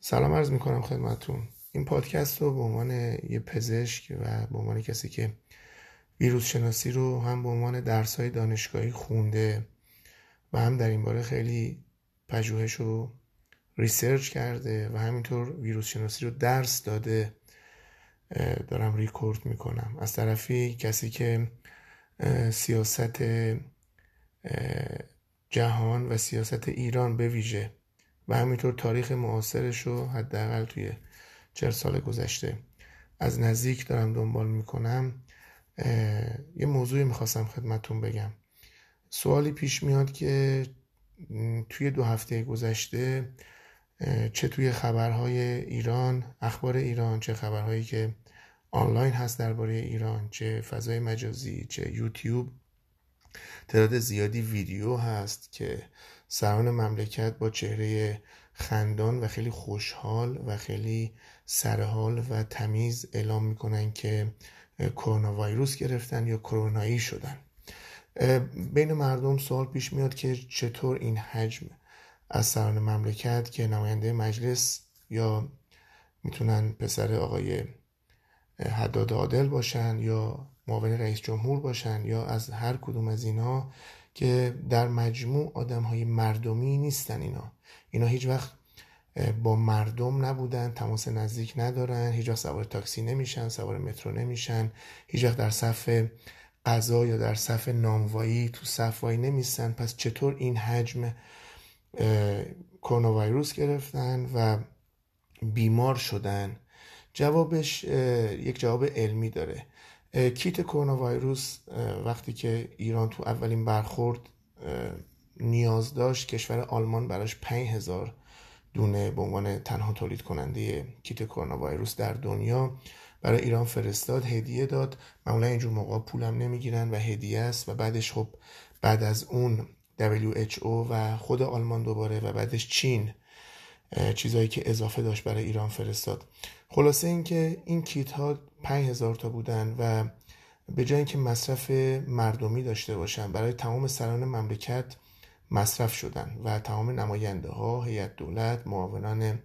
سلام عرض می‌کنم خدمتون این پادکست رو به عنوان یه پزشک و به عنوان کسی که ویروس شناسی رو هم به عنوان درس های دانشگاهی خونده و هم در این باره خیلی پژوهش و research کرده و همینطور ویروس شناسی رو درس داده دارم ریکورد می‌کنم. از طرفی کسی که سیاست جهان و سیاست ایران به ویژه و همینطور تاریخ معاصرش رو حداقل توی چهل سال گذشته از نزدیک دارم دنبال می‌کنم. یه موضوعی می‌خواستم خدمتون بگم. سوالی پیش میاد که توی دو هفته گذشته چه توی خبرهای ایران اخبار ایران چه خبرهایی که آنلاین هست درباره ایران چه فضای مجازی چه یوتیوب تعداد زیادی ویدیو هست که سران مملکت با چهره خندان و خیلی خوشحال و خیلی سرحال و تمیز اعلام می‌کنن که کرونا ویروس گرفتن یا کرونایی شدن. بین مردم سوال پیش میاد که چطور این حجم از سران مملکت که نماینده مجلس یا می‌تونن پسر آقای حداد عادل باشن یا معاون رئیس جمهور باشن یا از هر کدوم از اینا که در مجموع آدم های مردمی نیستن اینا. اینا هیچ وقت با مردم نبودن تماس نزدیک ندارن هیچ وقت سوار تاکسی نمیشن سوار مترو نمیشن هیچ وقت در صف غذا یا در صف ناموایی تو صف وایی نمیستن. پس چطور این حجم کرونا ویروس گرفتن و بیمار شدن؟ جوابش یک جواب علمی داره. کیت کرونا ویروس وقتی که ایران تو اولین برخورد نیاز داشت کشور آلمان براش 5000 دونه به عنوان تنها تولید کننده کیت کرونا ویروس در دنیا برای ایران فرستاد هدیه داد. معمولا اینجور موقع پولم نمی‌گیرن و هدیه است و بعدش خب بعد از اون WHO و خود آلمان دوباره و بعدش چین چیزایی که اضافه داشت برای ایران فرستاد. خلاصه اینکه این کیت ها 5000 تا بودن و به جای اینکه مصرف مردمی داشته باشن برای تمام سران مملکت مصرف شدن و تمام نماینده ها هیئت دولت معاونان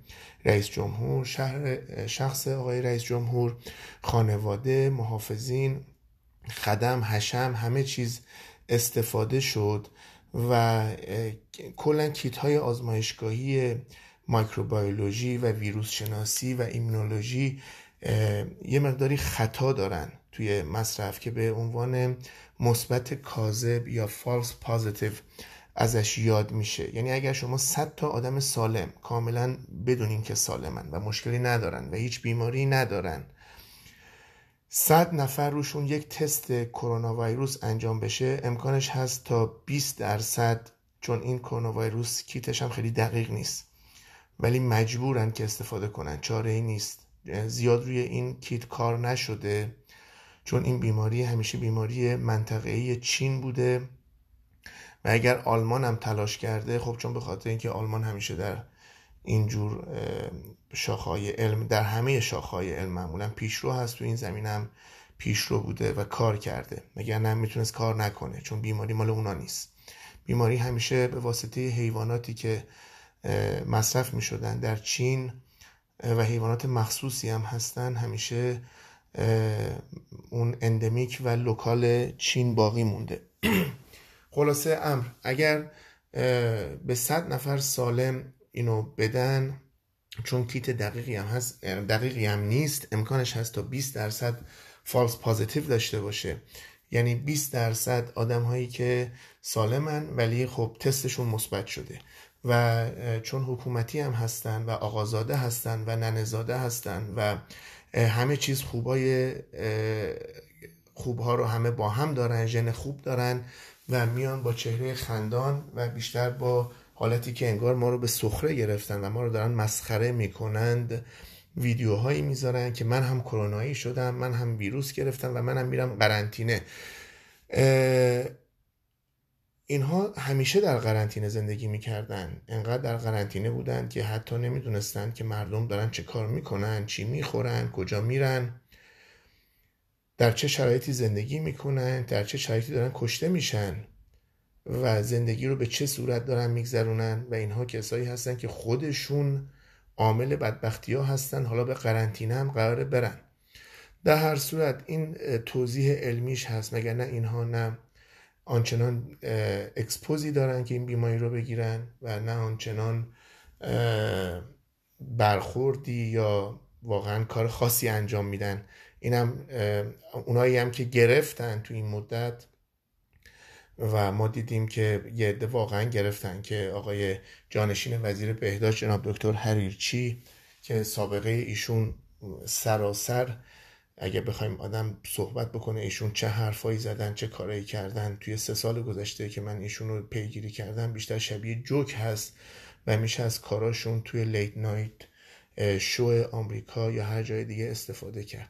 رئیس جمهور شهر شخص آقای رئیس جمهور خانواده محافظین خدم حشم همه چیز استفاده شد و کلا کیت های آزمایشگاهی مایکروبیولوژی و ویروس شناسی و ایمونولوژی یه مقداری خطا دارن توی مصرف که به عنوان مثبت کاذب یا فالس پازیتیو ازش یاد میشه. یعنی اگر شما 100 تا آدم سالم کاملا بدونین که سالمن و مشکلی ندارن و هیچ بیماری ندارن صد نفر روشون یک تست کرونا ویروس انجام بشه امکانش هست تا 20 درصد چون این کرونا ویروس کیتش هم خیلی دقیق نیست. ولی مجبورن که استفاده کنن. چاره ای نیست. زیاد روی این کیت کار نشده چون این بیماری همیشه بیماری منطقه‌ای چین بوده. و اگر آلمان هم تلاش کرده خب چون به خاطر اینکه آلمان همیشه در اینجور شاخهای علم در همه شاخهای علم معمولا پیشرو هست تو این زمین هم پیشرو بوده و کار کرده. مگر نه می‌تونست کار نکنه چون بیماری مال اونا نیست. بیماری همیشه به واسطه حیواناتی که مصرف می‌شدن. در چین و حیوانات مخصوصی هم هستن. همیشه اون endemic و local چین باقی مونده. خلاصه امر اگر به صد نفر سالم اینو بدن چون کیت دقیقی هم هست دقیقی هم نیست امکانش هست تا 20 درصد false positive داشته باشه. یعنی 20 درصد آدم هایی که سالمن ولی خب تستشون مثبت شده. و چون حکومتی هم هستن و آقازاده هستن و ننزاده هستن و همه چیز خوبای خوبها رو همه با هم دارن ژن خوب دارن و میان با چهره خندان و بیشتر با حالتی که انگار ما رو به سخره گرفتن و ما رو دارن مسخره می‌کنند ویدیوهایی می‌ذارن که من هم کرونایی شدم من هم ویروس گرفتم و منم میرم قرنطینه. اینها همیشه در قرنطینه زندگی می‌کردن. انقدر در قرنطینه بودن که حتی نمی‌دونستن که مردم دارن چه کار می‌کنن چی می‌خورن کجا میرن. در چه شرایطی زندگی می‌کنن در چه شرایطی دارن کشته میشن و زندگی رو به چه صورت دارن میگذرونن و اینها کسایی هستن که خودشون عامل بدبختی ها هستن. حالا به قرنطینه هم قراره برن. در هر صورت این توضیح علمیش هست مگر نه اینها نه. آنچنان اکسپوزی دارن که این بیماری رو بگیرن و نه آنچنان برخوردی یا واقعا کار خاصی انجام میدن. اینم اونایی هم که گرفتن تو این مدت و ما دیدیم که یه عده واقعا گرفتن که آقای جانشین وزیر بهداشت جناب دکتر حریرچی که سابقه ایشون سراسر اگه بخوایم آدم صحبت بکنه ایشون چه حرفایی زدن چه کارایی کردن توی سه سال گذشته که من ایشون رو پیگیری کردم بیشتر شبیه جوک هست و میشه از کاراشون توی late night show آمریکا یا هر جای دیگه استفاده کرد.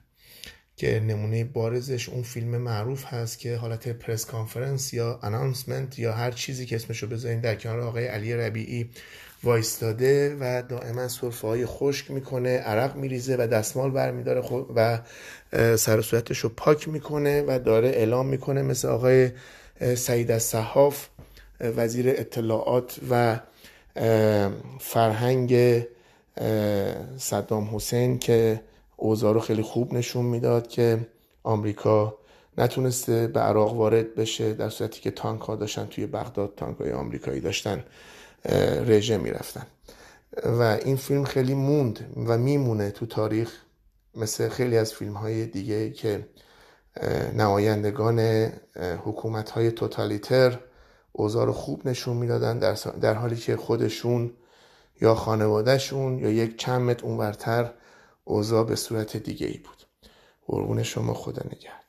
که نمونه بارزش اون فیلم معروف هست که حالت press conference یا announcement یا هر چیزی که اسمشو بذارین در کنار آقای علی ربیعی وایستاده و دائما سرفه های خشک می‌کنه عرق میریزه و دستمال برمیداره و سر صورتش رو پاک می‌کنه و داره اعلام می‌کنه مثل آقای سعید صحاف وزیر اطلاعات و فرهنگ صدام حسین که اوضاع رو خیلی خوب نشون می‌داد که آمریکا نتونسته به عراق وارد بشه در صورتی که تانک ها داشتن توی بغداد تانک های آمریکایی داشتن. رژه می‌رفتن. و این فیلم خیلی موند و میمونه تو تاریخ مثل خیلی از فیلم های دیگه که نمایندگان حکومت های توتالیتر اوضاع خوب نشون می‌دادن در, در حالی که خودشون یا خانوادهشون یا یک چند متر اونورتر اوضاع به صورت دیگه ای بود. قربون شما خدا نگهد